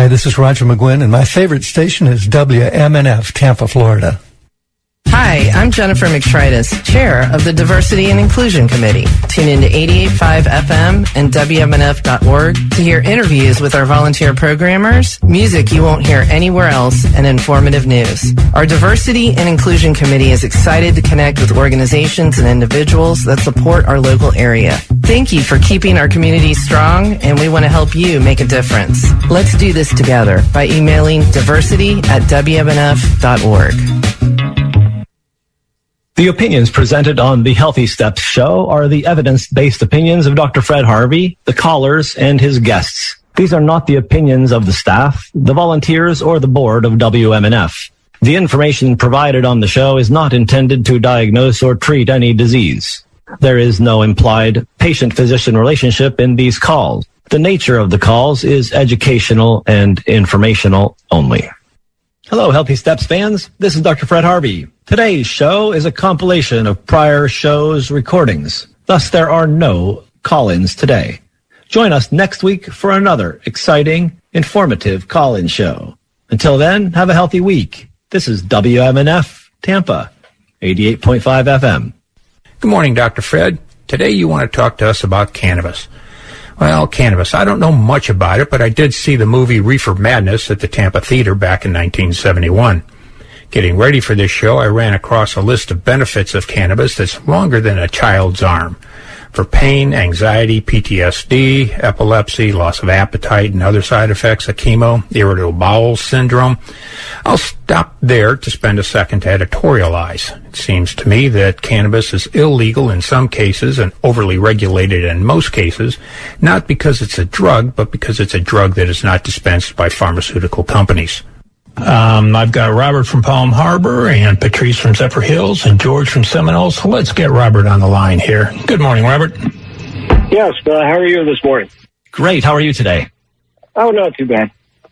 Hi, this is Roger McGuinn, and my favorite station is WMNF, Tampa, Florida. Hi, I'm Jennifer McStritus, Chair of the Diversity and Inclusion Committee. Tune in to 88.5 FM and WMNF.org to hear interviews with our volunteer programmers, music you won't hear anywhere else, and informative news. Our Diversity and Inclusion Committee is excited to connect with organizations and individuals that support our local area. Thank you for keeping our community strong, and we want to help you make a difference. Let's do this together by emailing diversity at WMNF.org. The opinions presented on the Healthy Steps show are the evidence-based opinions of Dr. Fred Harvey, the callers, and his guests. These are not the opinions of the staff, the volunteers, or the board of WMNF. The information provided on the show is not intended to diagnose or treat any disease. There is no implied patient-physician relationship in these calls. The nature of the calls is educational and informational only. Hello, Healthy Steps fans. This is Dr. Fred Harvey. Today's show is a compilation of prior shows' recordings. Thus, there are no call-ins today. Join us next week for another exciting, informative call-in show. Until then, have a healthy week. This is WMNF Tampa, 88.5 FM. Good morning, Dr. Fred. Today you want to talk to us about cannabis. Well, cannabis. I don't know much about it, but I did see the movie Reefer Madness at the Tampa Theater back in 1971. Getting ready for this show, I ran across a list of benefits of cannabis that's longer than a child's arm. For pain, anxiety, PTSD, epilepsy, loss of appetite, and other side effects of chemo, irritable bowel syndrome. I'll stop there to spend a second to editorialize. It seems to me that cannabis is illegal in some cases and overly regulated in most cases, not because it's a drug, but because it's a drug that is not dispensed by pharmaceutical companies. Um, I've got Robert from Palm Harbor and Patrice from Zephyrhills and George from Seminole. So let's get Robert on the line here. Good morning, Robert. Yes, uh, how are you this morning? Great. How are you today? Oh, not too bad.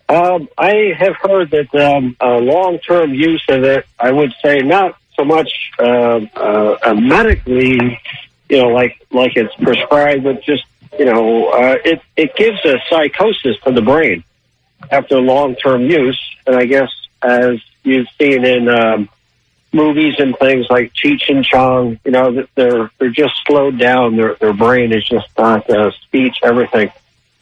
Um, I have heard that um, uh, long-term use of it, I would say not so much uh, uh, medically, you know, like like it's prescribed, but just you know, uh, it it gives a psychosis to the brain after long-term use, and I guess as you've seen in um, movies and things like Cheech and Chong, you know, they're they're just slowed down. Their their brain is just not uh, speech, everything.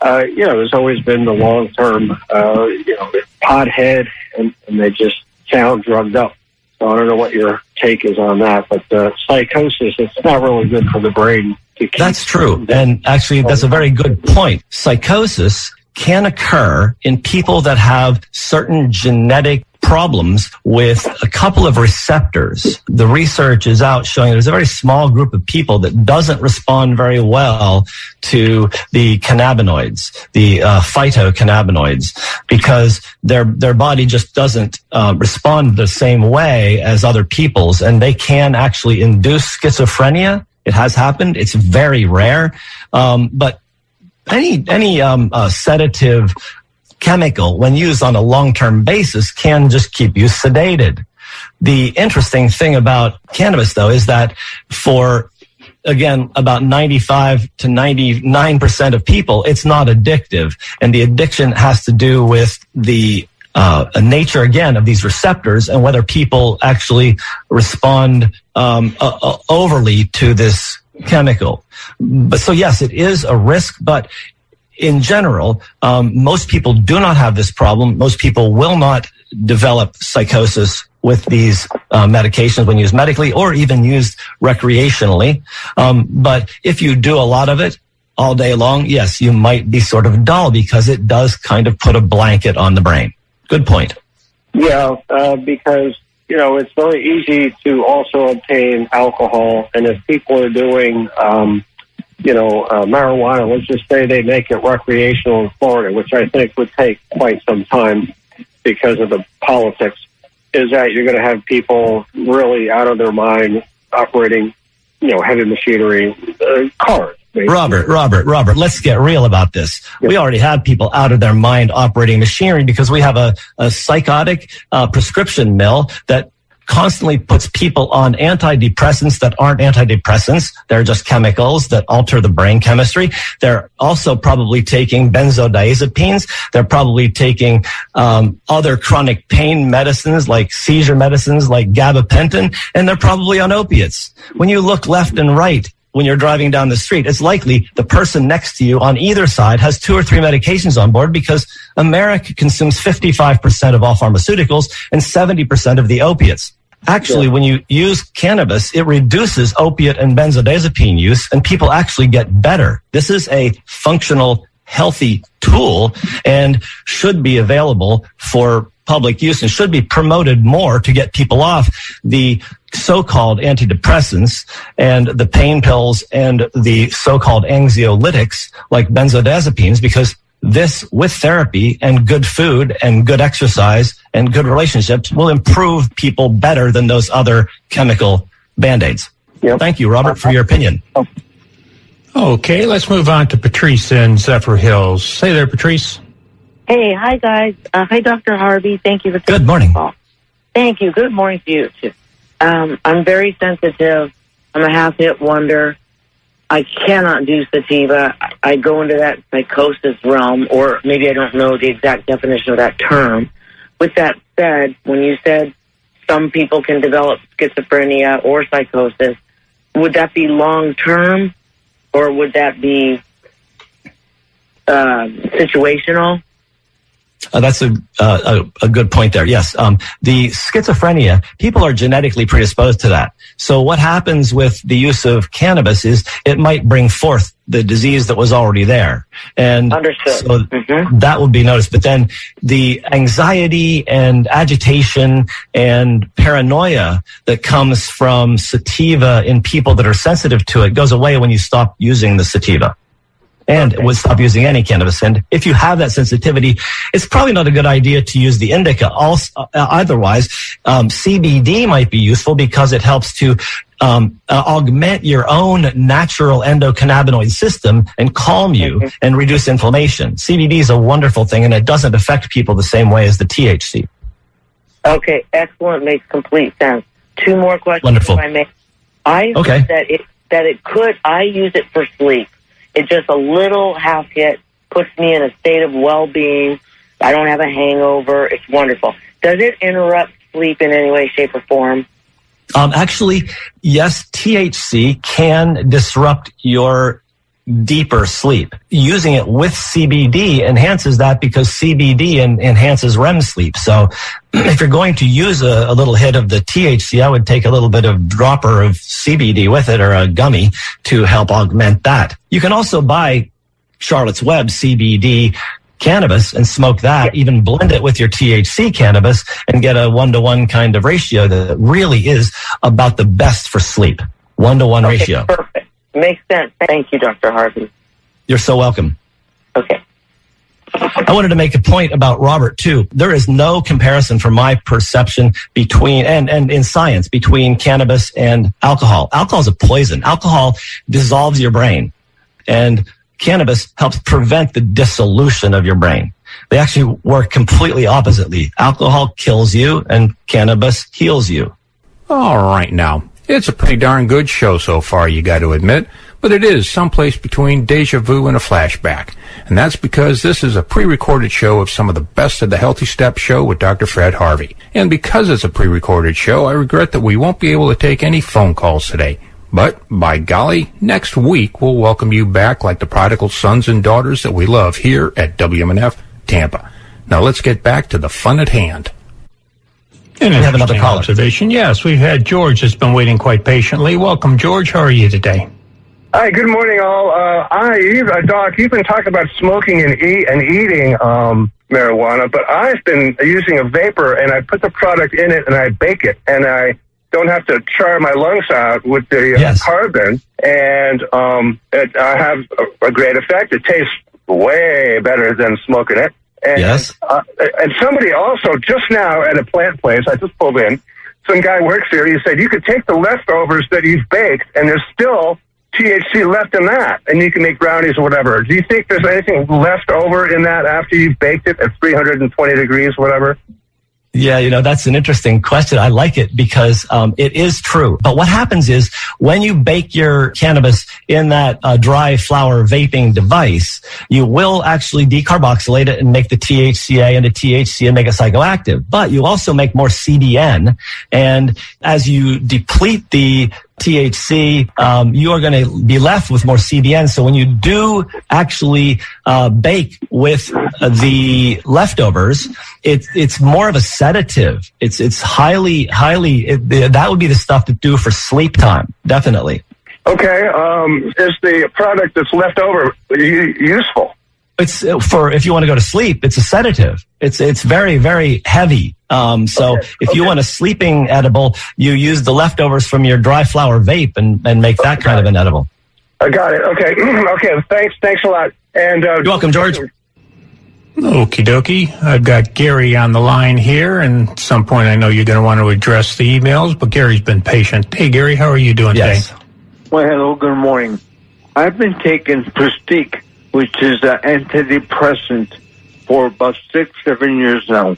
Uh, you know, there's always been the long term, uh, you know, pothead, and, and they just sound drugged up. So I don't know what your take is on that, but uh, psychosis, it's not really good for the brain. That's true. And actually, that's a very good point. Psychosis can occur in people that have certain genetic problems with a couple of receptors. The research is out showing there's a very small group of people that doesn't respond very well to the cannabinoids, the uh, phytocannabinoids, because their their body just doesn't uh, respond the same way as other people's, and they can actually induce schizophrenia. It has happened. It's very rare, um, but any any um, uh, sedative chemical, when used on a long-term basis, can just keep you sedated. The interesting thing about cannabis, though, is that for again, about 95 to 99% of people, it's not addictive. And the addiction has to do with the uh, nature, again, of these receptors and whether people actually respond um, uh overly to this chemical. But so yes, it is a risk, but in general, um, most people do not have this problem. Most people will not develop psychosis with these uh, medications when used medically or even used recreationally. Um, but if you do a lot of it all day long, yes, you might be sort of dull because it does kind of put a blanket on the brain. Good point. Yeah, uh, because you know it's very easy to also obtain alcohol, and if people are doing um, you know, uh, marijuana, let's just say they make it recreational in Florida, which I think would take quite some time because of the politics, is that you're going to have people really out of their mind operating, you know, heavy machinery, uh, cars. Robert, Robert, Robert, let's get real about this. We already have people out of their mind operating machinery because we have a, a psychotic uh, prescription mill that constantly puts people on antidepressants that aren't antidepressants. They're just chemicals that alter the brain chemistry. They're also probably taking benzodiazepines. They're probably taking um, other chronic pain medicines like seizure medicines like gabapentin, and they're probably on opiates. When you look left and right, when you're driving down the street, it's likely the person next to you on either side has two or three medications on board because America consumes 55% of all pharmaceuticals and 70% of the opiates. Actually, yeah. when you use cannabis, it reduces opiate and benzodiazepine use and people actually get better. This is a functional, healthy tool and should be available for public use and should be promoted more to get people off the so-called antidepressants and the pain pills and the so-called anxiolytics like benzodiazepines because this with therapy and good food and good exercise and good relationships will improve people better than those other chemical band-aids. Yep. Thank you, Robert, for your opinion. Okay, let's move on to Patrice in Zephyrhills. Say there, Patrice. Hey, hi guys. Uh, hi, Dr. Harvey. Thank you for good morning. Thank you. Good morning to you too. Um, I'm very sensitive. I'm a half hit wonder. I cannot do sativa. I go into that psychosis realm, or maybe I don't know the exact definition of that term. With that said, when you said some people can develop schizophrenia or psychosis, would that be long term, or would that be uh, situational? Uh, that's a, uh, a, a good point there. Yes, um, the schizophrenia people are genetically predisposed to that. So what happens with the use of cannabis is it might bring forth the disease that was already there, and Understood. so mm-hmm. that would be noticed. But then the anxiety and agitation and paranoia that comes from sativa in people that are sensitive to it goes away when you stop using the sativa and would stop using any cannabis. And if you have that sensitivity, it's probably not a good idea to use the indica. Also, uh, otherwise, um, CBD might be useful because it helps to um, uh, augment your own natural endocannabinoid system and calm you mm-hmm. and reduce inflammation. CBD is a wonderful thing, and it doesn't affect people the same way as the THC. Okay, excellent. Makes complete sense. Two more questions, Wonderful. if I may. I okay. that it that it could. I use it for sleep. It's just a little half hit puts me in a state of well being. I don't have a hangover. It's wonderful. Does it interrupt sleep in any way, shape, or form? Um, actually, yes, THC can disrupt your deeper sleep. Using it with CBD enhances that because CBD en- enhances REM sleep. So if you're going to use a, a, little hit of the THC, I would take a little bit of dropper of CBD with it or a gummy to help augment that. You can also buy Charlotte's Web CBD cannabis and smoke that, even blend it with your THC cannabis and get a one to one kind of ratio that really is about the best for sleep. One to one ratio. Perfect. Makes sense. Thank you, Dr. Harvey. You're so welcome. Okay. I wanted to make a point about Robert too. There is no comparison from my perception between and, and in science between cannabis and alcohol. Alcohol is a poison. Alcohol dissolves your brain and cannabis helps prevent the dissolution of your brain. They actually work completely oppositely. Alcohol kills you and cannabis heals you. All right now. It's a pretty darn good show so far, you got to admit, but it is someplace between deja vu and a flashback. And that's because this is a pre-recorded show of some of the best of the Healthy Step show with Dr. Fred Harvey. And because it's a pre-recorded show, I regret that we won't be able to take any phone calls today. But by golly, next week we'll welcome you back like the prodigal sons and daughters that we love here at WMNF Tampa. Now let's get back to the fun at hand. And we have another call observation. Yes, we've had George that's been waiting quite patiently. Welcome, George. How are you today? Hi, good morning, all. Uh, I, uh, Doc, you've been talking about smoking and eat and eating um, marijuana, but I've been using a vapor, and I put the product in it, and I bake it, and I don't have to char my lungs out with the uh, yes. carbon, and um, it, I have a, a great effect. It tastes way better than smoking it. And, yes. Uh, and somebody also just now at a plant place, I just pulled in, some guy works here. He said you could take the leftovers that you've baked, and there's still THC left in that, and you can make brownies or whatever. Do you think there's anything left over in that after you've baked it at 320 degrees, whatever? Yeah, you know, that's an interesting question. I like it because um, it is true. But what happens is when you bake your cannabis in that uh, dry flower vaping device, you will actually decarboxylate it and make the THCA into THC and make it psychoactive. But you also make more CBN. And as you deplete the THC, um, you are going to be left with more CBN. So when you do actually uh, bake with uh, the leftovers, it, it's more of a sedative. It's it's highly highly it, that would be the stuff to do for sleep time, definitely. Okay, um, is the product that's left over useful? It's uh, for if you want to go to sleep. It's a sedative. It's it's very very heavy. Um, so okay. if okay. you want a sleeping edible, you use the leftovers from your dry flower vape and, and make that kind of an edible. I got it. Okay. okay. Thanks. Thanks a lot. And uh, you're welcome, George. Okie dokie. I've got Gary on the line here, and at some point I know you're going to want to address the emails, but Gary's been patient. Hey, Gary, how are you doing yes. today? Well, hello. Good morning. I've been taking Pristiq, which is an antidepressant, for about six, seven years now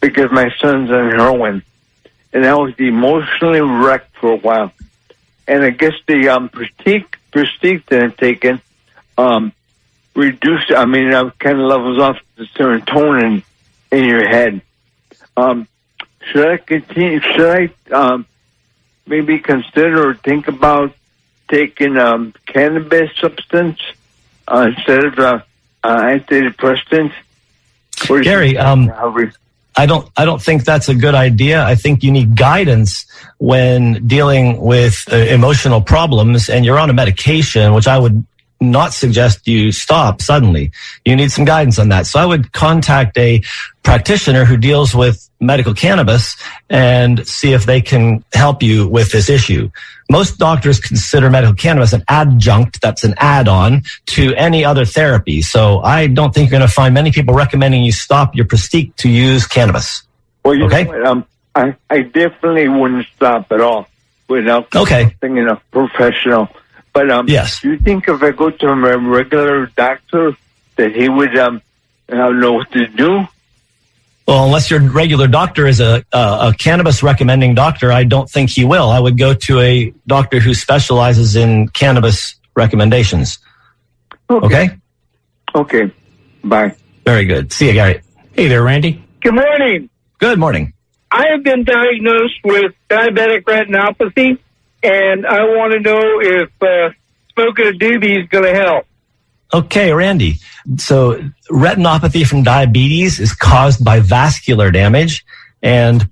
because my son's on heroin. And I was emotionally wrecked for a while. And I guess the um, Pristiq, Pristiq that I'm taking um, reduced, I mean, it kind of levels off the serotonin in your head. Um, should I continue? Should I um, maybe consider or think about taking um, cannabis substance uh, instead of uh, uh, antidepressants? Gary, um, I don't I don't think that's a good idea. I think you need guidance when dealing with uh, emotional problems and you're on a medication, which I would not suggest you stop suddenly. You need some guidance on that. So I would contact a practitioner who deals with medical cannabis and see if they can help you with this issue. Most doctors consider medical cannabis an adjunct, that's an add-on to any other therapy. So I don't think you're going to find many people recommending you stop your Pristiq to use cannabis. Well, you okay? know what, um, I, I definitely wouldn't stop at all without okay. consulting a professional. But um, yes. do you think if I go to a regular doctor that he would um, know what to do? Well, unless your regular doctor is a, a, a, cannabis recommending doctor, I don't think he will. I would go to a doctor who specializes in cannabis recommendations. Okay. Okay. okay. Bye. Very good. See you, Gary. Hey there, Randy. Good morning. Good morning. I have been diagnosed with diabetic retinopathy, and I want to know if uh, smoking a doobie is going to help. Okay, Randy. So retinopathy from diabetes is caused by vascular damage. And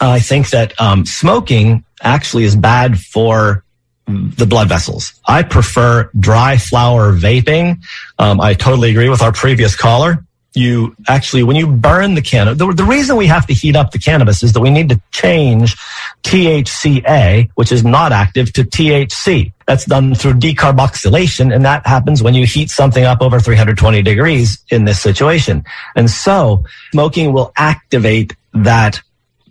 I think that um, smoking actually is bad for the blood vessels. I prefer dry flower vaping. Um, I totally agree with our previous caller you actually, when you burn the cannabis, the, the, reason we have to heat up the cannabis is that we need to change THCA, which is not active, to THC. That's done through decarboxylation, and that happens when you heat something up over 320 degrees in this situation. And so smoking will activate that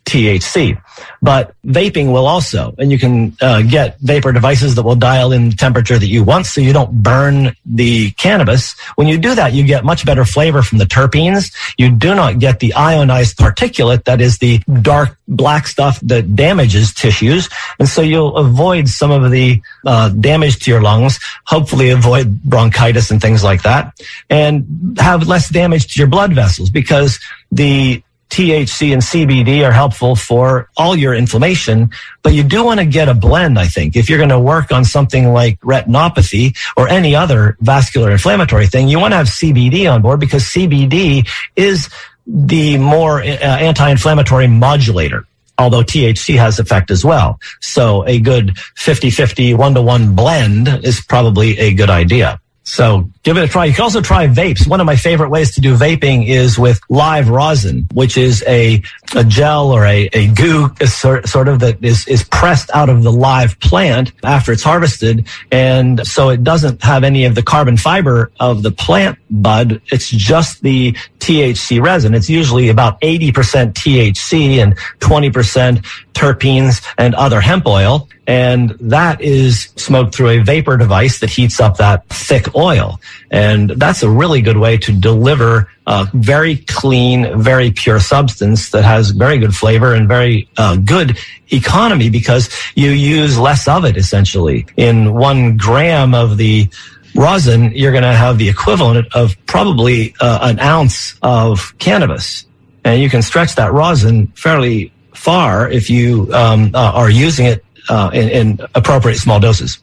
THC. But vaping will also, and you can uh, get vapor devices that will dial in the temperature that you want so you don't burn the cannabis. When you do that, you get much better flavor from the terpenes. You do not get the ionized particulate that is the dark black stuff that damages tissues. And so you'll avoid some of the uh, damage to your lungs, hopefully avoid bronchitis and things like that, and have less damage to your blood vessels because the THC and CBD are helpful for all your inflammation, but you do want to get a blend, I think. If you're going to work on something like retinopathy or any other vascular inflammatory thing, you want to have CBD on board because CBD is the more uh, anti-inflammatory modulator although THC has effect as well. So a good 50-50 one-to-one blend is probably a good idea. So give it a try. You can also try vapes. One of my favorite ways to do vaping is with live rosin, which is a, a gel or a, a goo sort, sort of that is, is pressed out of the live plant after it's harvested. And so it doesn't have any of the carbon fiber of the plant bud. It's just the THC resin. It's usually about 80% THC and 20% terpenes and other hemp oil And that is smoked through a vapor device that heats up that thick oil. And that's a really good way to deliver a very clean, very pure substance that has very good flavor and very uh, good economy because you use less of it essentially. In one gram of the rosin, you're going to have the equivalent of probably uh, an ounce of cannabis. And you can stretch that rosin fairly far if you um, uh, are using it uh, in, in, appropriate small doses.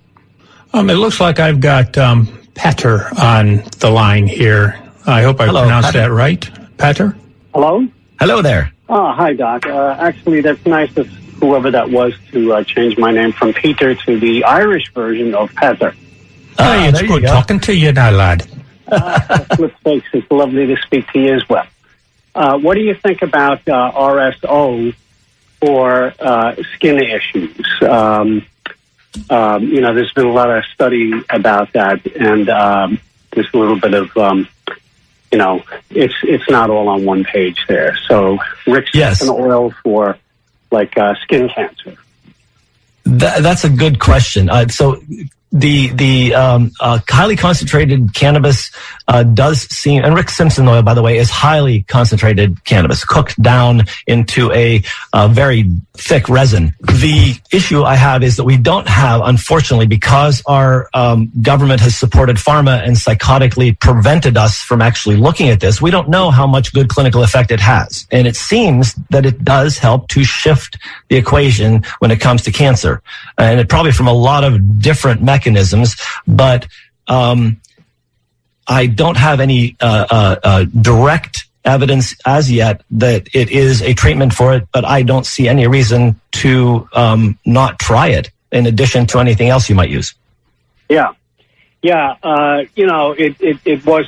Um, it looks like I've got um, Petter on the line here. I hope I Hello, pronounced Petter. that right. Petter? Hello? Hello there. Oh, hi, Doc. Uh, actually, that's nice of whoever that was to uh, change my name from Peter to the Irish version of Petter. Ah, hey, it's good talking to you now, lad. uh, it's lovely to speak to you as well. Uh, what do you think about uh, RSO for uh, skin issues. Um, um, you know, there's been a lot of study about that, and um, there's a little bit of, um, you know, it's it's not all on one page there. So, Rick yes. oil for like uh, skin cancer. That, that's a good question. Uh, so the the um, uh, highly concentrated cannabis uh, does seem, and Rick Simpson oil, by the way, is highly concentrated cannabis, cooked down into a uh, very thick resin. The issue I have is that we don't have, unfortunately, because our um, government has supported pharma and psychotically prevented us from actually looking at this. We don't know how much good clinical effect it has, and it seems that it does help to shift the equation when it comes to cancer, and it probably from a lot of different mechanisms mechanisms, but um, I don't have any uh, uh, uh, direct evidence as yet that it is a treatment for it, but I don't see any reason to um, not try it in addition to anything else you might use. Yeah. Yeah. Uh, you know, it, it, it was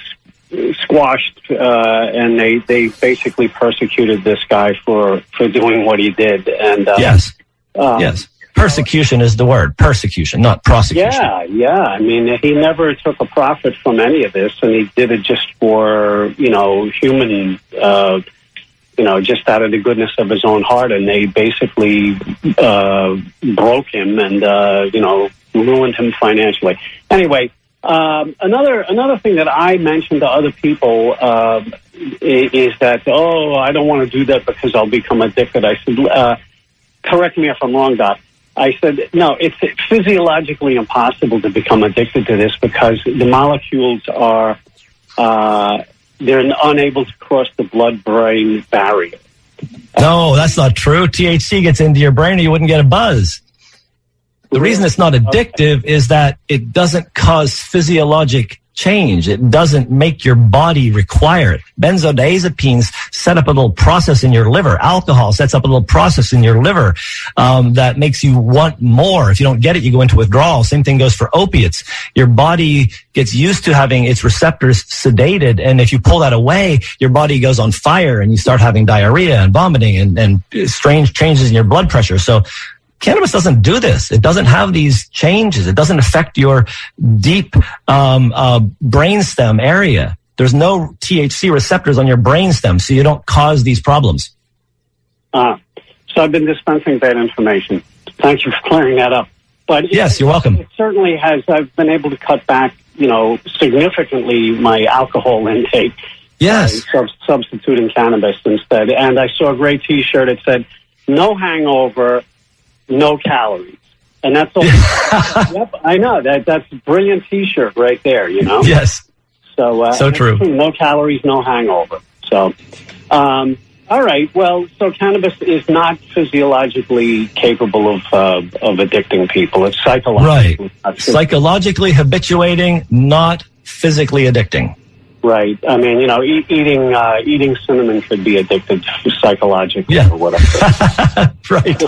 squashed, uh, and they, they basically persecuted this guy for, for doing what he did. And, uh, yes. yes. Persecution is the word. Persecution, not prosecution. Yeah, yeah. I mean, he never took a profit from any of this, and he did it just for you know human, uh, you know, just out of the goodness of his own heart. And they basically uh, broke him and uh, you know ruined him financially. Anyway, um, another another thing that I mentioned to other people uh, is that oh, I don't want to do that because I'll become addicted. I said, uh, correct me if I'm wrong, Doc. I said, no, it's physiologically impossible to become addicted to this because the molecules are, uh, they're unable to cross the blood brain barrier. No, that's not true. THC gets into your brain and you wouldn't get a buzz. The reason it's not addictive okay. is that it doesn't cause physiologic change. It doesn't make your body require it. Benzodiazepines set up a little process in your liver. Alcohol sets up a little process in your liver um, that makes you want more. If you don't get it, you go into withdrawal. Same thing goes for opiates. Your body gets used to having its receptors sedated, and if you pull that away, your body goes on fire, and you start having diarrhea and vomiting and, and strange changes in your blood pressure. So Cannabis doesn't do this. It doesn't have these changes. It doesn't affect your deep um, uh, brainstem area. There's no THC receptors on your brainstem, so you don't cause these problems. Ah, so I've been dispensing bad information. Thank you for clearing that up. But yes, it, you're welcome. It certainly has. I've been able to cut back, you know, significantly my alcohol intake. Yes, sub- substituting cannabis instead. And I saw a great T-shirt. It said, "No hangover, no calories. And that's all. yep, I know that. That's a brilliant T-shirt right there. You know. Yes. So uh, so true. No calories, no hangover. So, um, all right. Well, so cannabis is not physiologically capable of uh, of addicting people. It's psychologically right. Psychologically habituating, not physically addicting. Right. I mean, you know, e- eating uh, eating cinnamon could be addicted psychologically yeah. or whatever. right.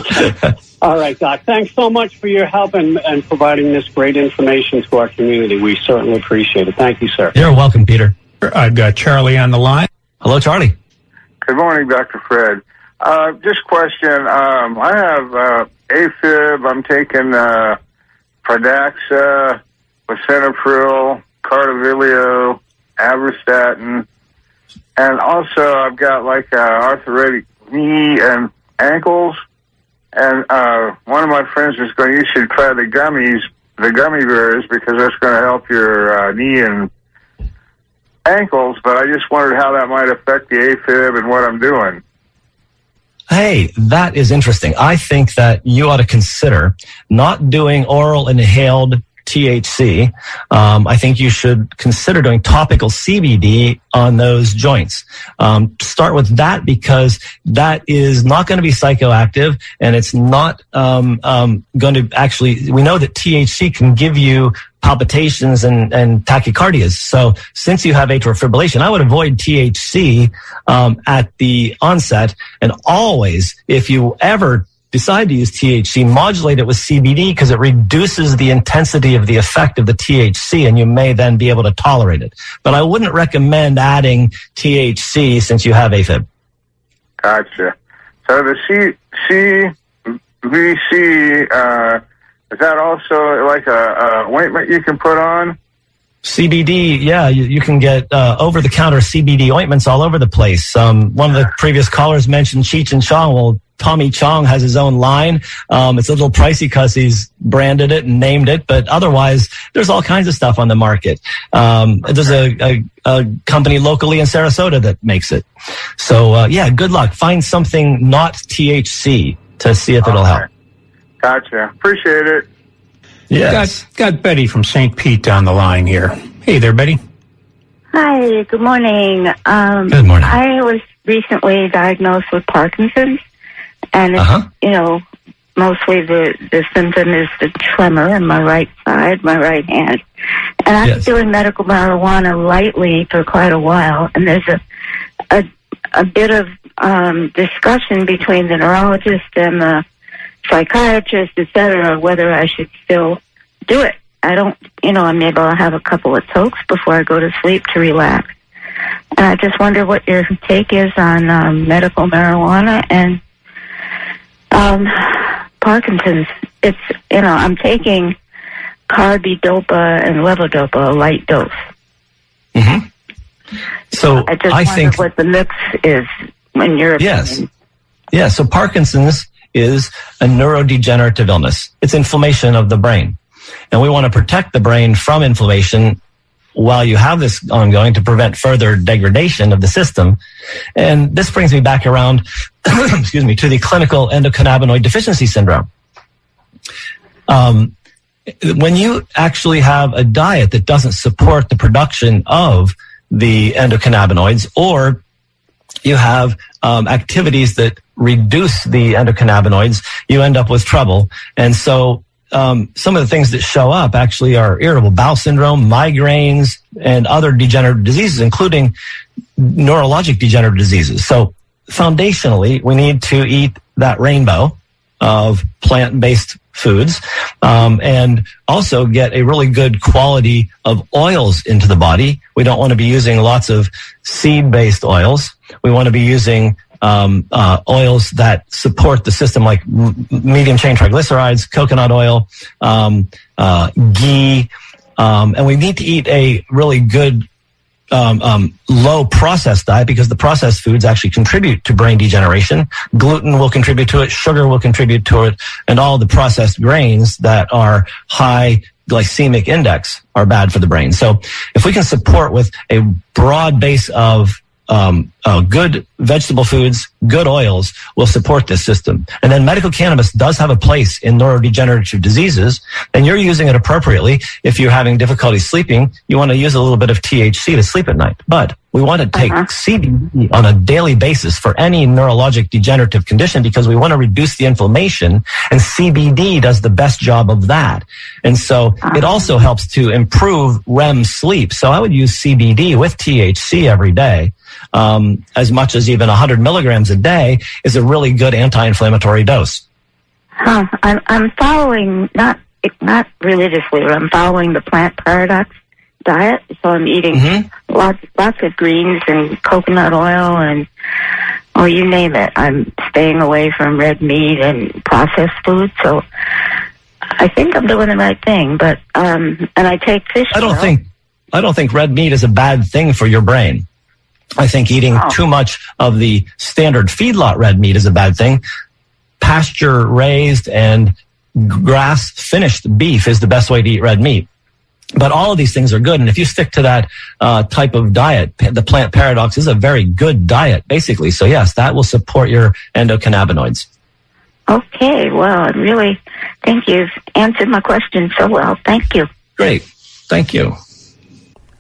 All right, Doc. Thanks so much for your help and, and providing this great information to our community. We certainly appreciate it. Thank you, sir. You're welcome, Peter. I've got Charlie on the line. Hello, Charlie. Good morning, Dr. Fred. Uh, just question. Um, I have uh, AFib. I'm taking uh, Pradaxa, lisinopril, Cardavilio, Abrastatin, and also I've got like uh, arthritic knee and ankles, and uh, one of my friends was going. You should try the gummies, the gummy bears, because that's going to help your uh, knee and ankles. But I just wondered how that might affect the AFib and what I'm doing. Hey, that is interesting. I think that you ought to consider not doing oral inhaled THC. Um, I think you should consider doing topical CBD on those joints. Um, start with that because that is not going to be psychoactive and it's not um, um, going to actually. We know that THC can give you palpitations and, and tachycardias. So since you have atrial fibrillation, I would avoid THC um, at the onset. And always, if you ever decide to use THC, modulate it with CBD because it reduces the intensity of the effect of the THC and you may then be able to tolerate it. But I wouldn't recommend adding THC since you have AFib. Gotcha. So the C CVC uh, is that also like a, a ointment you can put on? CBD, yeah, you, you can get uh, over-the-counter CBD ointments all over the place. Um, one of the previous callers mentioned Cheech and Chong. Well, Tommy Chong has his own line. Um, it's a little pricey because he's branded it and named it, but otherwise, there's all kinds of stuff on the market. Um, there's a, a, a, company locally in Sarasota that makes it. So, uh, yeah, good luck. Find something not THC to see if it'll help. Gotcha. Appreciate it. Yes. Got, got Betty from St. Pete on the line here. Hey there, Betty. Hi, good morning. Um, Good morning. I was recently diagnosed with Parkinson's, and it's, Uh-huh. you know, mostly the, the symptom is the tremor in my right side, my right hand. And I've Yes. been doing medical marijuana lightly for quite a while, and there's a, a, a bit of um, discussion between the neurologist and the psychiatrist, et cetera, whether I should still do it. I don't, you know, I'm able to have a couple of tokes before I go to sleep to relax. And I just wonder what your take is on um, medical marijuana and um, Parkinson's. It's, you know, I'm taking carbidopa and levodopa, a light dose. Hmm. So I just I think what the mix is when you're. Yes. Yeah. So Parkinson's is a neurodegenerative illness. It's inflammation of the brain. And we want to protect the brain from inflammation while you have this ongoing to prevent further degradation of the system. And this brings me back around, excuse me, to the clinical endocannabinoid deficiency syndrome. Um, when you actually have a diet that doesn't support the production of the endocannabinoids or you have um, activities that reduce the endocannabinoids, you end up with trouble. And so um, some of the things that show up actually are irritable bowel syndrome, migraines, and other degenerative diseases, including neurologic degenerative diseases. So foundationally, we need to eat that rainbow of plant-based foods um, and also get a really good quality of oils into the body. We don't want to be using lots of seed-based oils. We want to be using um, uh, oils that support the system, like medium chain triglycerides, coconut oil, um, uh, ghee, um, and we need to eat a really good um, um, low processed diet because the processed foods actually contribute to brain degeneration. Gluten will contribute to it, sugar will contribute to it, and all the processed grains that are high glycemic index are bad for the brain. So if we can support with a broad base of um, uh, good vegetable foods, good oils will support this system. And then medical cannabis does have a place in neurodegenerative diseases, and you're using it appropriately. If you're having difficulty sleeping, you want to use a little bit of THC to sleep at night. But we want to take CBD on a daily basis for any neurologic degenerative condition because we want to reduce the inflammation, and CBD does the best job of that. And so it also helps to improve REM sleep. So I would use CBD with THC every day um, as much as even 100 milligrams a day is a really good anti-inflammatory dose. Huh. I'm I'm following not not religiously, but I'm following the plant paradox diet. So I'm eating lots lots of greens and coconut oil and oh you name it. I'm staying away from red meat and processed food. So I think I'm doing the right thing. But um and I take fish. I don't oil. think I don't think red meat is a bad thing for your brain. I think eating too much of the standard feedlot red meat is a bad thing. pasture raised and grass finished beef is the best way to eat red meat. But all of these things are good. And if you stick to that uh, type of diet, the plant paradox is a very good diet, basically. So yes, that will support your endocannabinoids. Okay, well, really, thank you. Answered my question so well. Thank you. Great. Thank you.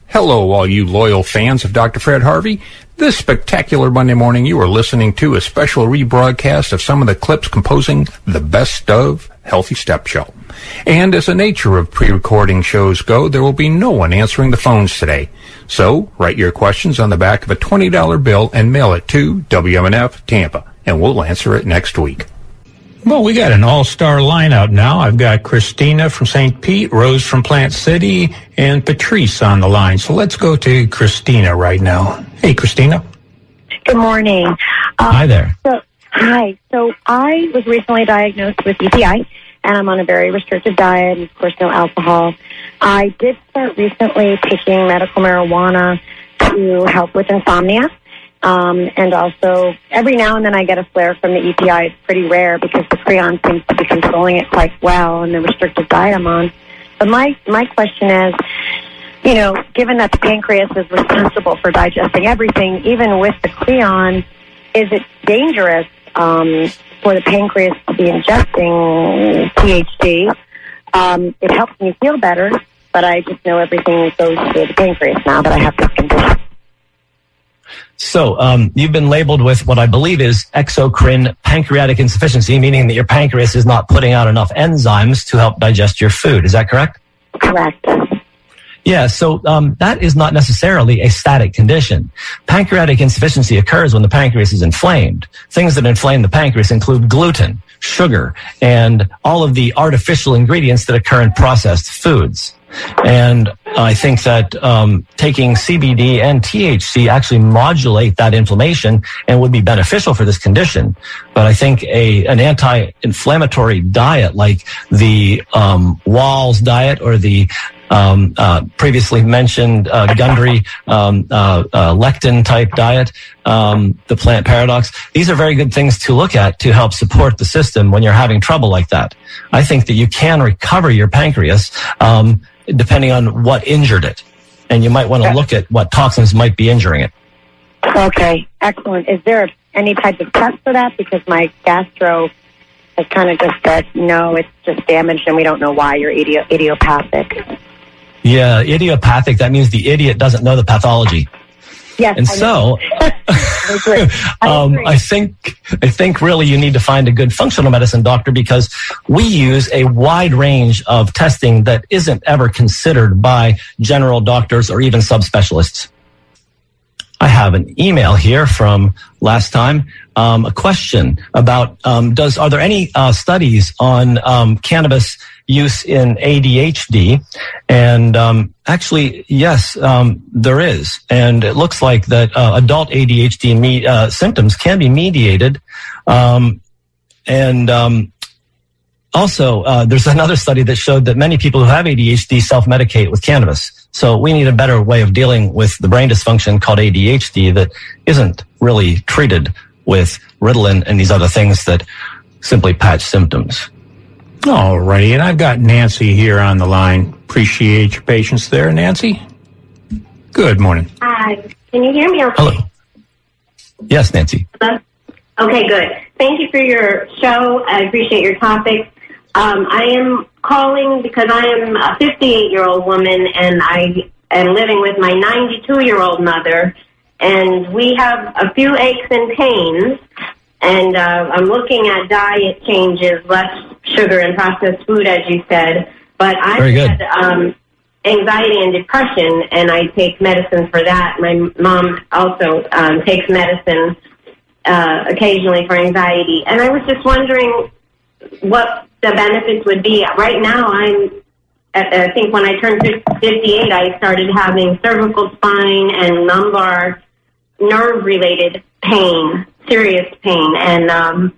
Hello, all you loyal fans of Dr. Fred Harvey. This spectacular Monday morning, you are listening to a special rebroadcast of some of the clips composing the best of Healthy Step Show. And as the nature of pre-recording shows go, there will be no one answering the phones today. So write your questions on the back of a $20 bill and mail it to WMNF Tampa, and we'll answer it next week. Well, we got an all-star lineup now. I've got Christina from St. Pete, Rose from Plant City, and Patrice on the line. So let's go to Christina right now. Hey, Christina. Good morning. Um, Hi there. So, hi. So I was recently diagnosed with EPI, and I'm on a very restrictive diet, and of course, no alcohol. I did start recently taking medical marijuana to help with insomnia. Um, and also, every now and then I get a flare from the EPI. It's pretty rare because the Creon seems to be controlling it quite well and the restricted diet I'm on. But my, my question is, you know, given that the pancreas is responsible for digesting everything, even with the Creon, is it dangerous um, for the pancreas to be ingesting THC? Um, it helps me feel better, but I just know everything goes to the pancreas now that I have this condition. So um, you've been labeled with what I believe is exocrine pancreatic insufficiency, meaning that your pancreas is not putting out enough enzymes to help digest your food. Is that correct? Correct. Yeah, so um, that is not necessarily a static condition. Pancreatic insufficiency occurs when the pancreas is inflamed. Things that inflame the pancreas include gluten, sugar, and all of the artificial ingredients that occur in processed foods. And I think that um, taking CBD and THC actually modulate that inflammation and would be beneficial for this condition. But I think a an anti-inflammatory diet like the um, Wahls diet or the um, uh, previously mentioned uh, Gundry um, uh, uh, lectin type diet, um, the plant paradox. These are very good things to look at to help support the system when you're having trouble like that. I think that you can recover your pancreas um, depending on what injured it, and you might want to look at what toxins might be injuring it. Okay, excellent. Is there any type of test for that? Because my gastro has kind of just said, no, it's just damaged and we don't know why you're idiopathic. Yeah, idiopathic. That means the idiot doesn't know the pathology. Yes. And I so. I um. I think I think really you need to find a good functional medicine doctor because we use a wide range of testing that isn't ever considered by general doctors or even subspecialists. I have an email here from last time. Um, a question about um, does are there any uh, studies on um, cannabis use in ADHD? And um, actually, yes, um, there is, and it looks like that uh, adult ADHD me- uh, symptoms can be mediated, um, and also, uh, there's another study that showed that many people who have ADHD self-medicate with cannabis. So we need a better way of dealing with the brain dysfunction called ADHD that isn't really treated with Ritalin and these other things that simply patch symptoms. All righty, and I've got Nancy here on the line. Appreciate your patience there, Nancy. Good morning. Hi. Can you hear me okay? Hello. Yes, Nancy. Hello? Okay, good. Thank you for your show. I appreciate your topic. Um, I am calling because I am a 58 year old woman and I am living with my 92 year old mother. And we have a few aches and pains. And uh, I'm looking at diet changes, less sugar and processed food, as you said. But I had um, anxiety and depression, and I take medicine for that. My mom also um, takes medicine uh, occasionally for anxiety. And I was just wondering what the benefits would be. Right now, I'm, I think when I turned 58, I started having cervical spine and lumbar nerve related pain, serious pain. And um,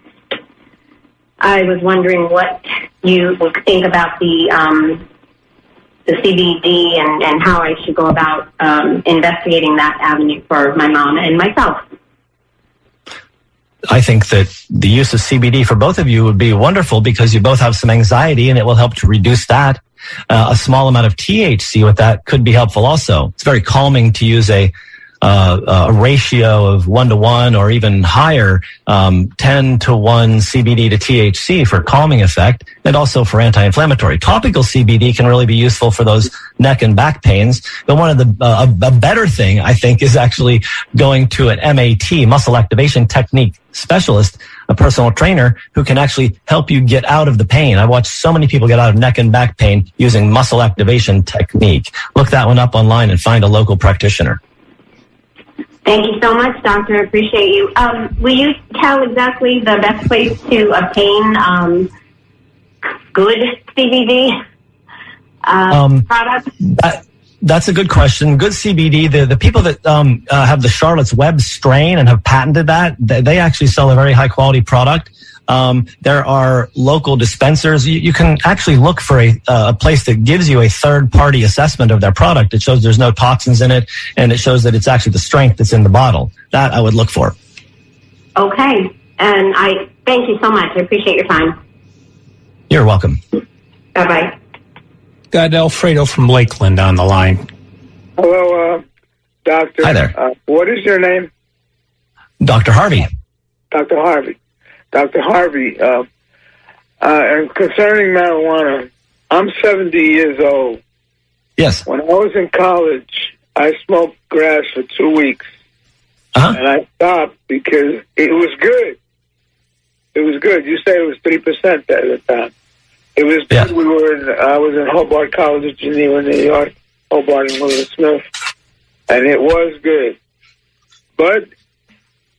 I was wondering what you would think about the. Um, the CBD and, and how I should go about um, investigating that avenue for my mom and myself. I think that the use of CBD for both of you would be wonderful because you both have some anxiety and it will help to reduce that. Uh, a small amount of THC with that could be helpful also. It's very calming to use a uh, a ratio of one to one or even higher, um, 10 to 1 CBD to THC for calming effect and also for anti-inflammatory. Topical CBD can really be useful for those neck and back pains. But one of the, uh, a better thing I think is actually going to an MAT, muscle activation technique specialist, a personal trainer who can actually help you get out of the pain. I've watched so many people get out of neck and back pain using muscle activation technique. Look that one up online and find a local practitioner. Thank you so much, Doctor. I appreciate you. Um, will you tell exactly the best place to obtain um, good CBD uh, Um, products? That, that's a good question. Good CBD. The the people that um, uh, have the Charlotte's Web strain and have patented that, they, they actually sell a very high quality product. Um, there are local dispensers. You, you can actually look for a, uh, a place that gives you a third party assessment of their product. It shows there's no toxins in it, and it shows that it's actually the strength that's in the bottle. That I would look for. Okay. And I thank you so much. I appreciate your time. You're welcome. Bye bye. Got Alfredo from Lakeland on the line. Hello, uh, doctor. Hi there. Uh, what is your name? Dr. Harvey. Dr. Harvey. Dr. Harvey, uh, uh, and concerning marijuana, I'm 70 years old. Yes. When I was in college, I smoked grass for two weeks. Uh-huh. And I stopped because it was good. It was good. You say it was 3% at the time. It was good. We were in, I was in Hobart College of Geneva, New York, Hobart and William Smith. And it was good. But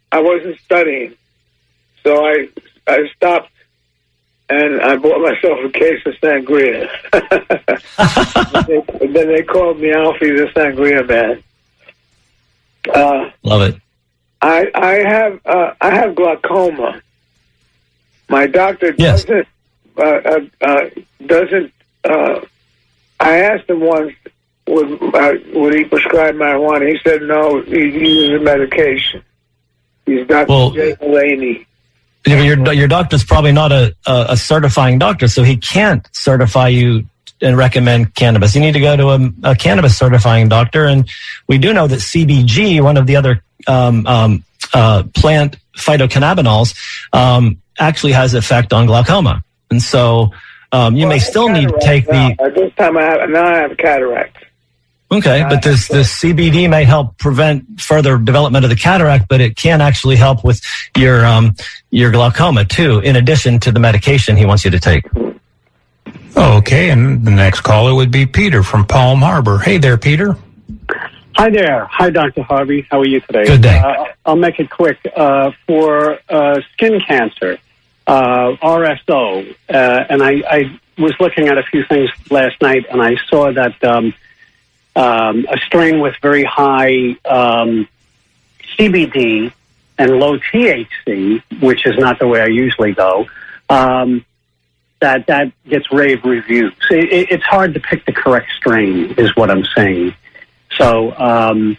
I wasn't studying. So I I stopped and I bought myself a case of sangria. and then they called me Alfie the Sangria Man. Uh, Love it. I I have uh, I have glaucoma. My doctor doesn't uh, uh, uh, doesn't. Uh, I asked him once would uh, would he prescribe marijuana. He said no. He uses a medication. He's Dr. Well- Jay Mulaney. Your your doctor's probably not a, a a certifying doctor, so he can't certify you and recommend cannabis. You need to go to a, a cannabis certifying doctor, and we do know that CBG, one of the other um, um, uh, plant phytocannabinols, um, actually has effect on glaucoma, and so um, you may still need to take the at this time, I have now I have cataract. Okay, but this this CBD may help prevent further development of the cataract, but it can actually help with your um your glaucoma too, in addition to the medication he wants you to take. Okay, and the next caller would be Peter from Palm Harbor. Hey there, Peter. Hi there. Hi, Dr. Harvey. How are you today? Good day. Uh, I'll make it quick. Uh, for uh, skin cancer, uh, RSO, uh, and I, I was looking at a few things last night, and I saw that um, um, a strain with very high um, CBD and low THC, which is not the way I usually go, um, that that gets rave reviews. It, it, it's hard to pick the correct strain, is what I'm saying. So, um,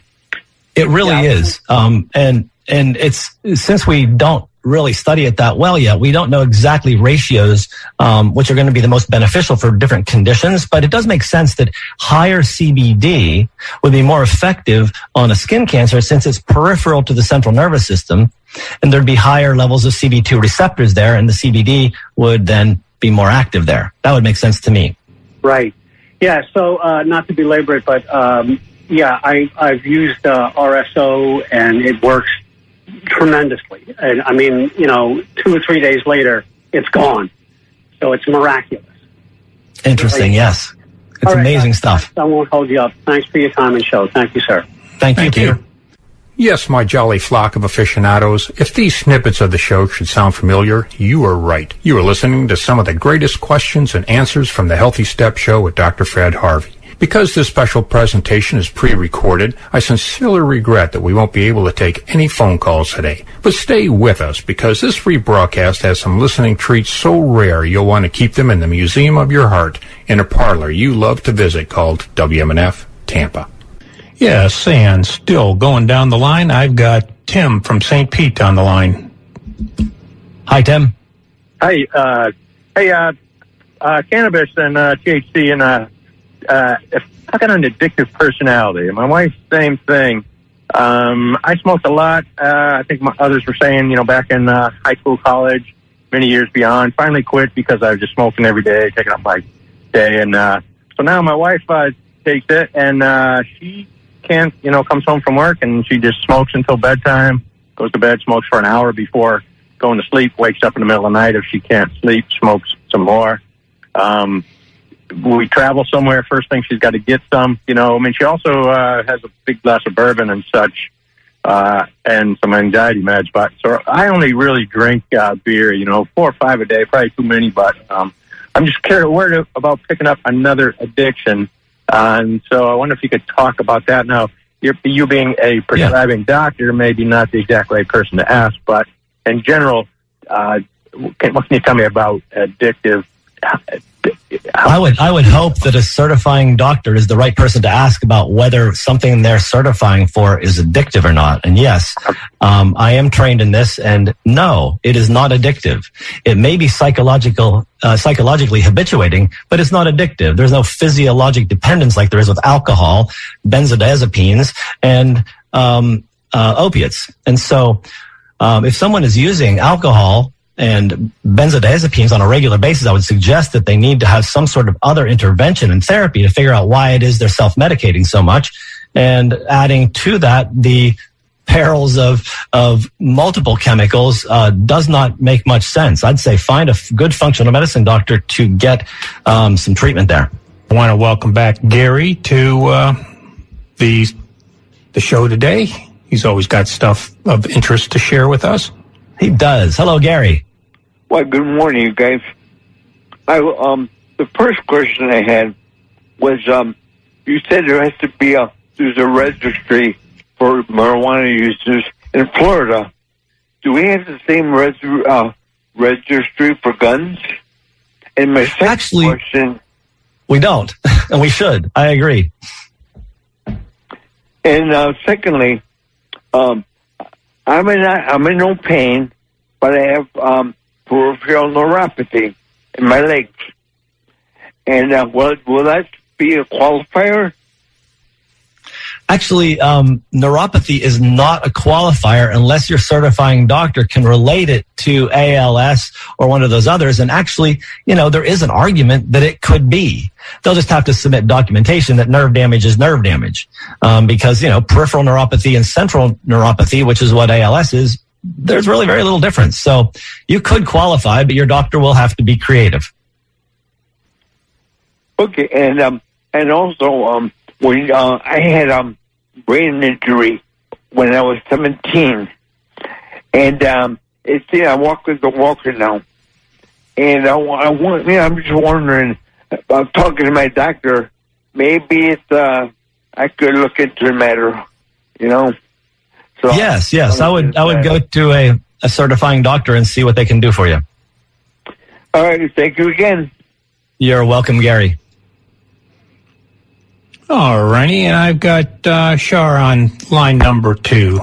It really is, um, and and it's since we don't really study it that well yet, we don't know exactly ratios um, which are going to be the most beneficial for different conditions. But it does make sense that higher CBD would be more effective on a skin cancer since it's peripheral to the central nervous system, and there'd be higher levels of CB2 receptors there, and the CBD would then be more active there. That would make sense to me. Right. Yeah. So, uh, not to belabor it, but um, yeah, I, I've used uh, RSO and it works tremendously. And I mean, you know, two or three days later, it's gone. So it's miraculous. Interesting. Yes, it's All right, amazing I- stuff. I won't hold you up. Thanks for your time and show. Thank you, sir. Thank, Thank you. Yes, my jolly flock of aficionados, if these snippets of the show should sound familiar, you are right. You are listening to some of the greatest questions and answers from the Healthy Step Show with Dr. Fred Harvey. Because this special presentation is pre-recorded, I sincerely regret that we won't be able to take any phone calls today. But stay with us because this rebroadcast has some listening treats so rare you'll want to keep them in the museum of your heart in a parlor you love to visit called WMNF Tampa. Yes, and still going down the line, I've got Tim from St. Pete on the line. Hi, Tim. Hey, uh, hey, uh, uh, cannabis and uh, THC and uh, if I got an addictive personality. My wife, same thing. Um, I smoked a lot. Uh, I think my others were saying, you know, back in uh, high school, college, many years beyond. Finally quit because I was just smoking every day, taking up my day, and uh, so now my wife uh, takes it, and uh, she can't, you know, comes home from work and she just smokes until bedtime. Goes to bed, smokes for an hour before going to sleep. Wakes up in the middle of the night if she can't sleep, smokes some more. Um, we travel somewhere, first thing she's got to get some. You know, I mean, she also uh, has a big glass of bourbon and such, uh, and some anxiety meds. But so I only really drink uh, beer. You know, four or five a day, probably too many. But um, I'm just curious worried about picking up another addiction. Uh, and so I wonder if you could talk about that. Now, you're, you being a prescribing doctor, maybe not the exact right person to ask, but in general, uh, can, what can you tell me about addictive I would I would hope that a certifying doctor is the right person to ask about whether something they're certifying for is addictive or not. And yes, um, I am trained in this, and no, it is not addictive. It may be psychological, uh, psychologically habituating, but it's not addictive. There's no physiologic dependence like there is with alcohol, benzodiazepines, and um, uh, opiates. And so, um, if someone is using alcohol and benzodiazepines on a regular basis, I would suggest that they need to have some sort of other intervention and therapy to figure out why it is they're self-medicating so much. And adding to that, the perils of of multiple chemicals uh, does not make much sense. I'd say find a good functional medicine doctor to get um, some treatment there. I want to welcome back Gary to uh, the the show today. He's always got stuff of interest to share with us. He does. Hello, Gary. Well, good morning, you guys. I um the first question I had was um you said there has to be a there's a registry for marijuana users in Florida. Do we have the same res- uh, registry for guns? And my second Actually- question, We don't, and we should. I agree. and uh, secondly, um, I'm in I'm in no pain, but I have um, peripheral neuropathy in my legs. And uh, will will that be a qualifier? Actually, um, neuropathy is not a qualifier unless your certifying doctor can relate it to ALS or one of those others. And actually, you know, there is an argument that it could be. They'll just have to submit documentation that nerve damage is nerve damage. Um, because, you know, peripheral neuropathy and central neuropathy, which is what ALS is, there's really very little difference. So you could qualify, but your doctor will have to be creative. Okay, and um, and also um, when uh, I had um brain injury when I was seventeen, and um, it's yeah, I walk with the walker now, and I, I want yeah, I'm just wondering. I'm talking to my doctor. Maybe it's uh, I could look into the matter, you know. So yes, yes. I would, I would go to a, a certifying doctor and see what they can do for you. All right, thank you again. You're welcome, Gary. All righty, and I've got uh, Shar on line number two.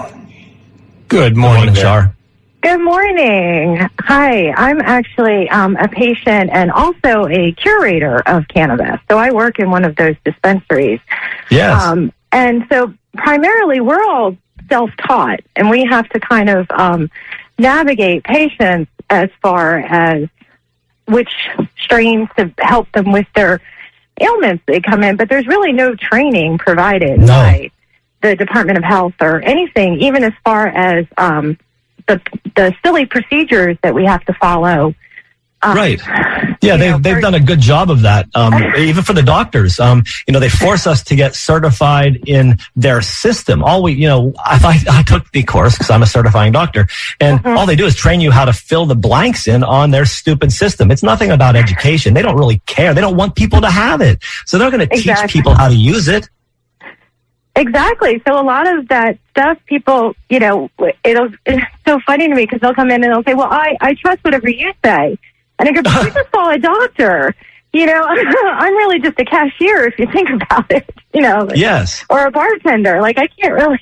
Good morning, there. Shar. Good morning. Hi, I'm actually um, a patient and also a curator of cannabis. So I work in one of those dispensaries. Yes. Um, and so primarily we're all self-taught and we have to kind of um, navigate patients as far as which strains to help them with their ailments they come in, but there's really no training provided by the Department of Health or anything, even as far as um, the the silly procedures that we have to follow. Um, Right. Yeah, they've, they've done a good job of that. Um, even for the doctors, um, you know, they force us to get certified in their system. All we, you know, I, I took the course because I'm a certifying doctor and Mm-hmm. all they do is train you how to fill the blanks in on their stupid system. It's nothing about education. They don't really care. They don't want people to have it. So they're going to teach people how to use it. Exactly. So a lot of that stuff, people, you know, it'll it's so funny to me because they'll come in and they'll say, "Well, I I trust whatever you say," and I go, "But "You just saw a doctor." You know, I'm really just a cashier if you think about it. You know, Yes. or a bartender. Like I can't really,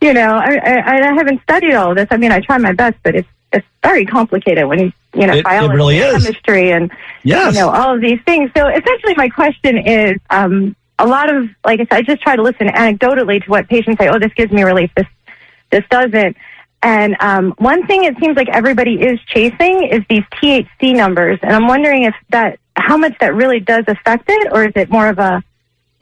you know, I, I I haven't studied all this. I mean, I try my best, but it's it's very complicated when you you know It- it biology, really and is. chemistry, and Yes. you know all of these things. So essentially, my question is, um, a lot of like I said, I just try to listen anecdotally to what patients say. Oh, this gives me relief. This this doesn't. And um, one thing it seems like everybody is chasing is these THC numbers, and I'm wondering if that how much that really does affect it, or is it more of a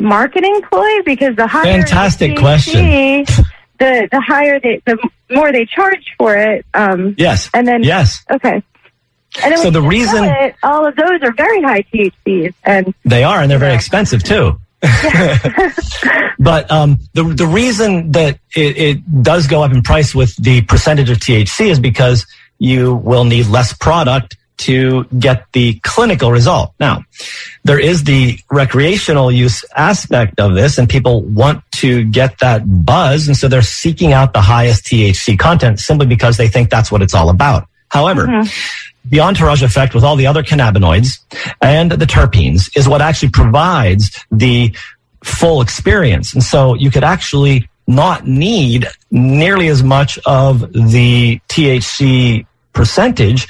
marketing ploy? Because the higher Fantastic the question. THC, the the higher they the more they charge for it. Um, Yes. and then Yes. okay. So the reason- it, all of those are very high THCs, and They are, and they're very expensive too. but um, the the reason that it, it does go up in price with the percentage of THC is because you will need less product to get the clinical result. Now, there is the recreational use aspect of this, and people want to get that buzz, and so they're seeking out the highest THC content simply because they think that's what it's all about. However, the entourage effect with all the other cannabinoids and the terpenes is what actually provides the full experience. And so you could actually not need nearly as much of the THC percentage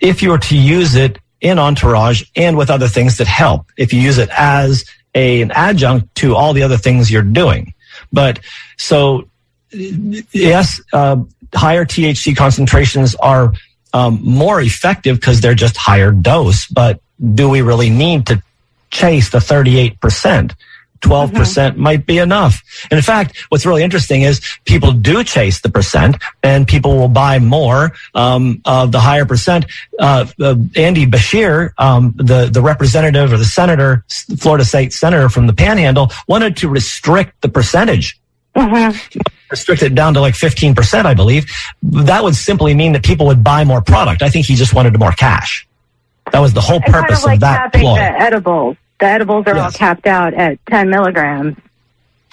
if you were to use it in entourage and with other things that help. If you use it as a, an adjunct to all the other things you're doing. But so yes, uh, higher THC concentrations are um, more effective because they're just higher dose. But do we really need to chase the 38%? 12% might be enough. And in fact, what's really interesting is people do chase the percent and people will buy more um, of the higher percent. Uh, uh, Andy Bashir, um, the, the representative or the senator, Florida state senator from the panhandle, wanted to restrict the percentage restrict it down to like 15%, I believe, that would simply mean that people would buy more product. I think he just wanted more cash. That was the whole and kind purpose of like of that capping ploy. the edibles. The edibles are all capped out at 10 milligrams.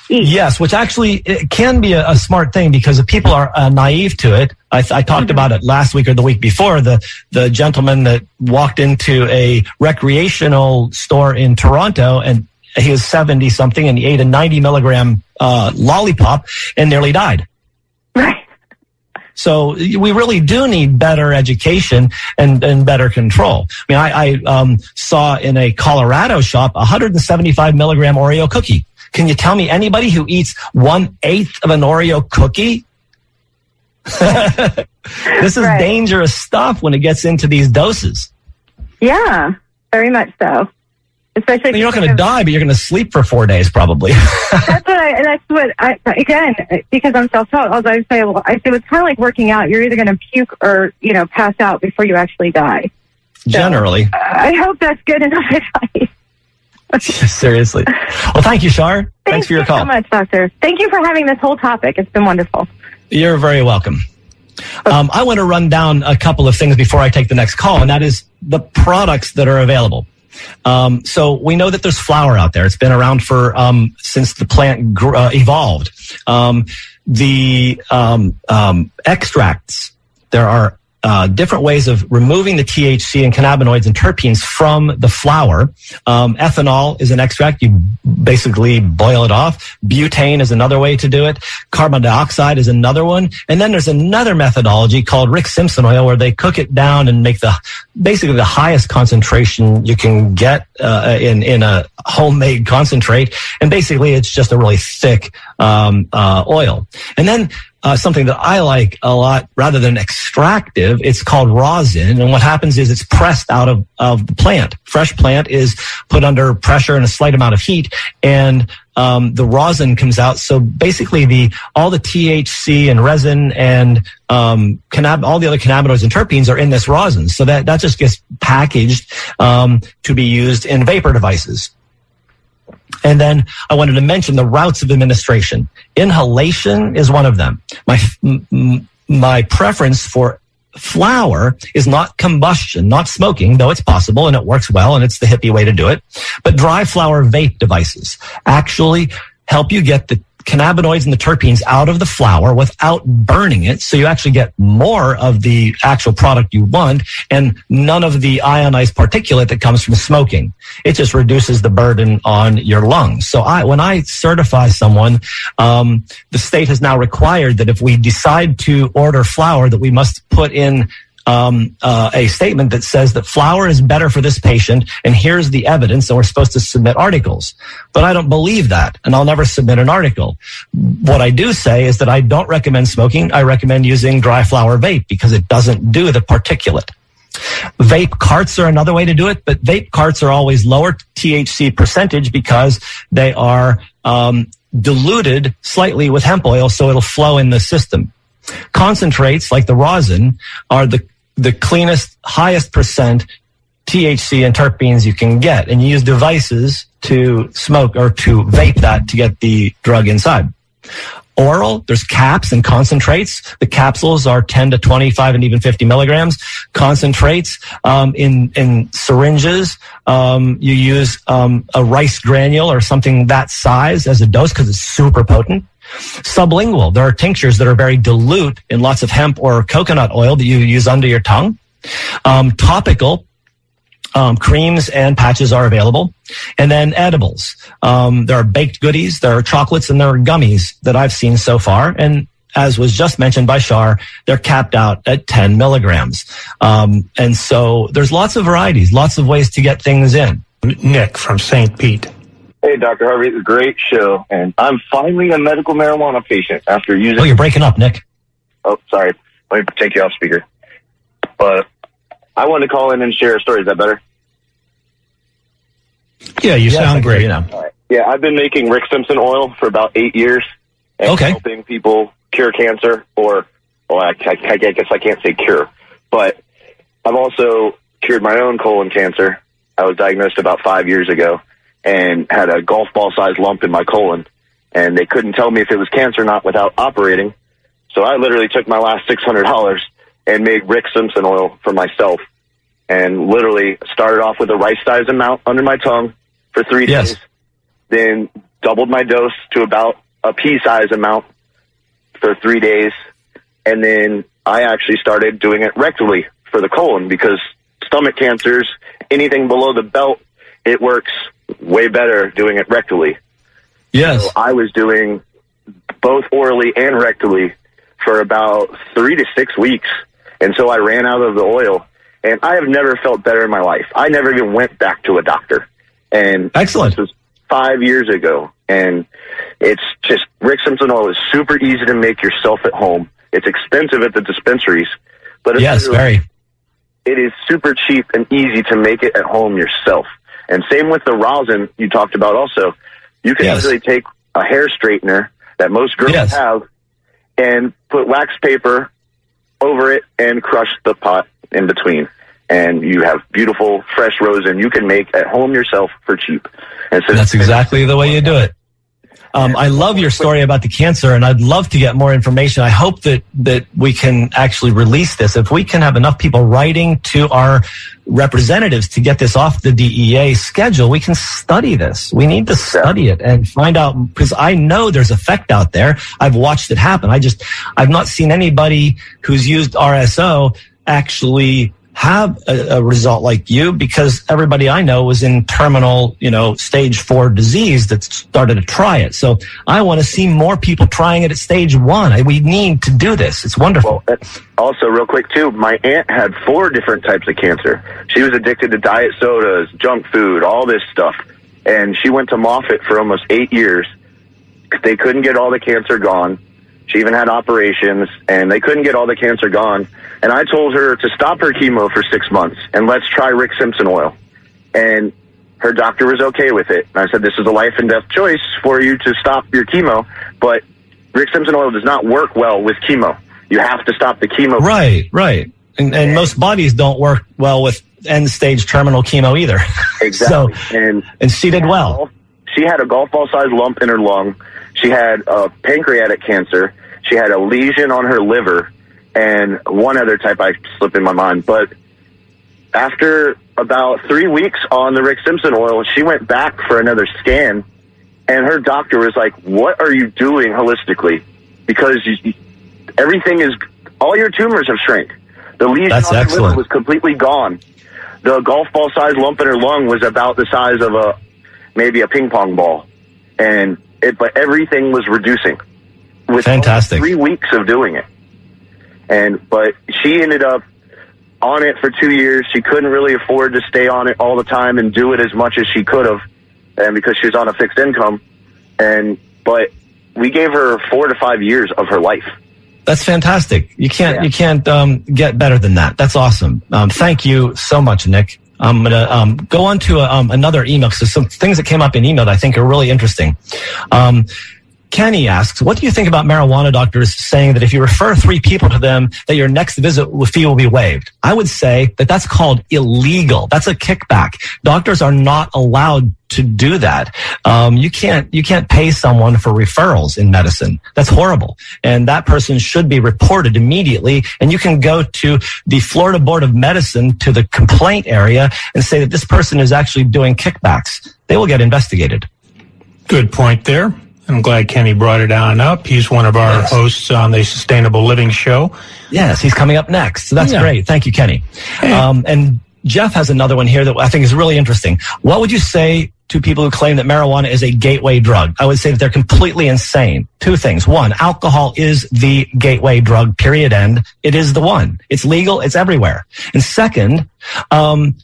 Each. Yes, which actually it can be a, a smart thing because if people are uh, naive to it, I, I talked about it last week or the week before. The the gentleman that walked into a recreational store in Toronto and he was seventy something and he ate a ninety milligram uh, lollipop and nearly died. Right. So we really do need better education and, and better control. I mean, I, I um, saw in a Colorado shop a 175 milligram Oreo cookie. Can you tell me anybody who eats one eighth of an Oreo cookie? this is dangerous stuff when it gets into these doses. Yeah, very much so. Especially You're not going to die, but you're going to sleep for four days probably. that's what I, that's what I, again, because I'm self-taught, although I say, well, I say it's kind of like working out. You're either going to puke or, you know, pass out before you actually die. Generally. I hope that's good enough advice. Seriously. Well, thank you, Shar. Thanks for your call. you so much, Doctor. Thank you for having this whole topic. It's been wonderful. You're very welcome. Um, I want to run down a couple of things before I take the next call, and that is the products that are available. Um, so we know that there's flower out there. It's been around for um, since the plant gr- uh, evolved. Um, the um, um, extracts. There are uh, different ways of removing the THC and cannabinoids and terpenes from the flower. Um, ethanol is an extract. You basically boil it off. Butane is another way to do it. Carbon dioxide is another one. And then there's another methodology called Rick Simpson oil where they cook it down and make the basically the highest concentration you can get uh, in in a homemade concentrate. And basically, it's just a really thick um, uh, oil. And then uh, something that I like a lot rather than extractive. It's called rosin. And what happens is it's pressed out of, of the plant. Fresh plant is put under pressure and a slight amount of heat and um, the rosin comes out. So basically the, all the THC and resin and, um, cannab- all the other cannabinoids and terpenes are in this rosin. So that, that just gets packaged, um, to be used in vapor devices. And then I wanted to mention the routes of administration. Inhalation is one of them. My, my preference for flower is not combustion, not smoking, though it's possible and it works well and it's the hippie way to do it. But dry flower vape devices actually help you get the cannabinoids and the terpenes out of the flower without burning it. So you actually get more of the actual product you want and none of the ionized particulate that comes from smoking. It just reduces the burden on your lungs. So I, when I certify someone, um, the state has now required that if we decide to order flower, that we must put in um, uh, a statement that says that flower is better for this patient, and here's the evidence, and we're supposed to submit articles. But I don't believe that, and I'll never submit an article. What I do say is that I don't recommend smoking. I recommend using dry flower vape because it doesn't do the particulate. Vape carts are another way to do it, but vape carts are always lower THC percentage because they are um, diluted slightly with hemp oil, so it'll flow in the system. Concentrates like the rosin are the the cleanest, highest percent THC and terpenes you can get, and you use devices to smoke or to vape that to get the drug inside. Oral, there's caps and concentrates. The capsules are 10 to 25 and even 50 milligrams. Concentrates um, in in syringes, um, you use um, a rice granule or something that size as a dose because it's super potent. Sublingual, there are tinctures that are very dilute in lots of hemp or coconut oil that you use under your tongue. Um, topical, um, creams and patches are available. And then edibles. Um, there are baked goodies, there are chocolates, and there are gummies that I've seen so far. And as was just mentioned by Shar, they're capped out at 10 milligrams. Um, and so there's lots of varieties, lots of ways to get things in. Nick from St. Pete. Hey, Dr. Harvey, it's a great show, and I'm finally a medical marijuana patient after using. Oh, you're breaking up, Nick. Oh, sorry. Let me take you off speaker. But I wanted to call in and share a story. Is that better? Yeah, you sound great. All right. Yeah, I've been making Rick Simpson oil for about eight years. And Okay. Helping people cure cancer, or, well, I, I, I guess I can't say cure, but I've also cured my own colon cancer. I was diagnosed about five years ago and had a golf ball sized lump in my colon. And they couldn't tell me if it was cancer or not without operating. So I literally took my last $600 and made Rick Simpson oil for myself and literally started off with a rice size amount under my tongue for three Yes. days, then doubled my dose to about a pea size amount for three days, and then I actually started doing it rectally for the colon because stomach cancers, anything below the belt, it works way better doing it rectally. Yes. So I was doing both orally and rectally for about three to six weeks. And so I ran out of the oil and I have never felt better in my life. I never even went back to a doctor. And excellent. This was five years ago. And it's just Rick Simpson oil is super easy to make yourself at home. It's expensive at the dispensaries, but it's Yes, very. it is super cheap and easy to make it at home yourself. And same with the rosin you talked about also. You can Yes. easily take a hair straightener that most girls Yes. have and put wax paper over it and crush the pot in between. And you have beautiful fresh rosin you can make at home yourself for cheap. And so That's exactly the way you do it. Um, I love your story about the cancer, and I'd love to get more information. I hope that that we can actually release this. If we can have enough people writing to our representatives to get this off the DEA schedule, we can study this. We need to study it and find out because I know there's effect out there. I've watched it happen. I just I've not seen anybody who's used RSO actually have a, a result like you because everybody I know was in terminal, you know, stage four disease that started to try it. So I want to see more people trying it at stage one. We need to do this. It's wonderful. Also, real quick too, my aunt had four different types of cancer. She was addicted to diet sodas, junk food, all this stuff, and she went to Moffitt for almost eight years. They couldn't get all the cancer gone. She even had operations, and they couldn't get all the cancer gone. And I told her to stop her chemo for six months and let's try Rick Simpson oil. And her doctor was okay with it. And I said, this is a life and death choice for you to stop your chemo, but Rick Simpson oil does not work well with chemo. You have to stop the chemo. Right, right. And, and most bodies don't work well with end stage terminal chemo either. Exactly. and and she did well. She had a golf ball sized lump in her lung. She had uh, pancreatic cancer. She had a lesion on her liver and one other type I slip in my mind. But after about three weeks on the Rick Simpson oil, she went back for another scan and her doctor was like, "What are you doing holistically? Because you, everything is all your tumors have shrank. The lesion That's on her liver was completely gone. The golf ball sized lump in her lung was about the size of a maybe a ping pong ball, and it but everything was reducing. With Fantastic. Three weeks of doing it, and but she ended up on it for two years. She couldn't really afford to stay on it all the time and do it as much as she could have, and because she was on a fixed income, and but we gave her four to five years of her life. That's fantastic. You can't you can't um, get better than that. That's awesome. Um, thank you so much, Nick. I'm gonna um, go on to a, um, another email because some things that came up in email that I think are really interesting. Kenny asks, "What do you think about marijuana doctors saying that if you refer three people to them, that your next visit fee will be waived?" I would say that that's called illegal. That's a kickback. Doctors are not allowed to do that. Um, you can't you can't pay someone for referrals in medicine. That's horrible, and that person should be reported immediately. And you can go to the Florida Board of Medicine to the complaint area and say that this person is actually doing kickbacks. They will get investigated. Good point there. I'm glad Kenny brought it on up. He's one of our hosts on the Sustainable Living Show. Yes, he's coming up next. So that's Yeah. great. Thank you, Kenny. Um, and Jeff has another one here that I think is really interesting. What would you say to people who claim that marijuana is a gateway drug? I would say that they're completely insane. Two things. One, alcohol is the gateway drug, period end. It is the one. It's legal. It's everywhere. And second, um,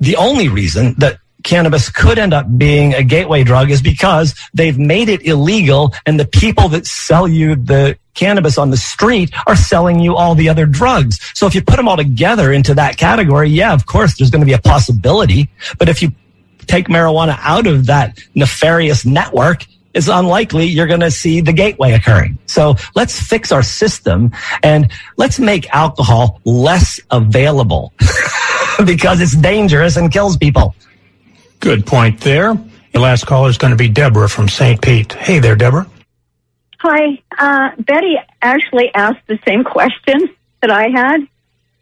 the only reason that cannabis could end up being a gateway drug is because they've made it illegal and the people that sell you the cannabis on the street are selling you all the other drugs. So if you put them all together into that category, yeah, of course there's going to be a possibility. But if you take marijuana out of that nefarious network, it's unlikely you're going to see the gateway occurring. So let's fix our system and let's make alcohol less available because it's dangerous and kills people. Good point there. The last caller is going to be Deborah from St. Pete. Hey there, Deborah. Hi. Uh, Betty actually asked the same question that I had.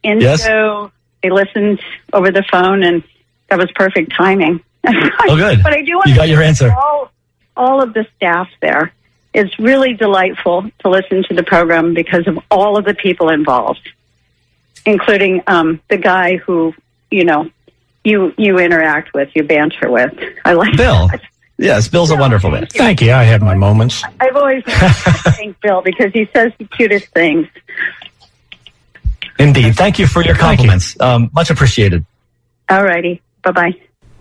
And Yes. so I listened over the phone, and that was perfect timing. Oh, good. but I do want You to got your answer. All, all of the staff there. It's really delightful to listen to the program because of all of the people involved, including um, the guy who, you know, you you interact with, you banter with. I like Bill. Yes, Bill's a wonderful man. Thank you. I have my moments. I've always wanted to thank Bill because he says the cutest things. Indeed. Thank you for your compliments. Um, much appreciated. All righty. Bye bye.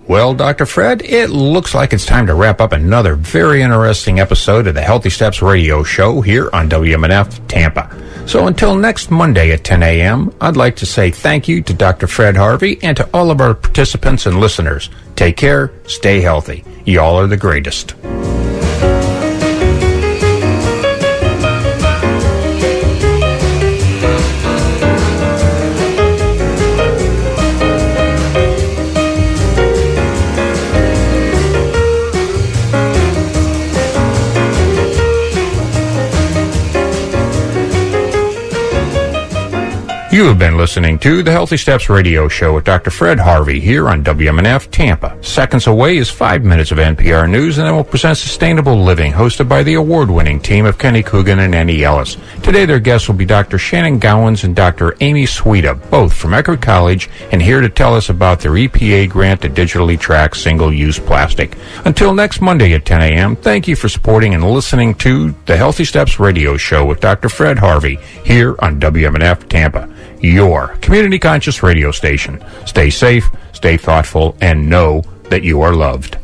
Well, Dr. Fred, it looks like it's time to wrap up another very interesting episode of the Healthy Steps radio show here on WMNF Tampa. So until next Monday at 10 a.m., I'd like to say thank you to Dr. Fred Harvey and to all of our participants and listeners. Take care, stay healthy. Y'all are the greatest. You have been listening to the Healthy Steps Radio Show with Dr. Fred Harvey here on WMNF Tampa. Seconds away is five minutes of NPR News, and then we'll present Sustainable Living, hosted by the award-winning team of Kenny Coogan and Annie Ellis. Today, their guests will be Dr. Shannon Gowans and Dr. Amy Siuda, both from Eckerd College, and here to tell us about their EPA grant to digitally track single-use plastic. Until next Monday at 10 a.m., thank you for supporting and listening to the Healthy Steps Radio Show with Dr. Fred Harvey here on WMNF Tampa your community conscious radio station. Stay safe, stay thoughtful, and know that you are loved.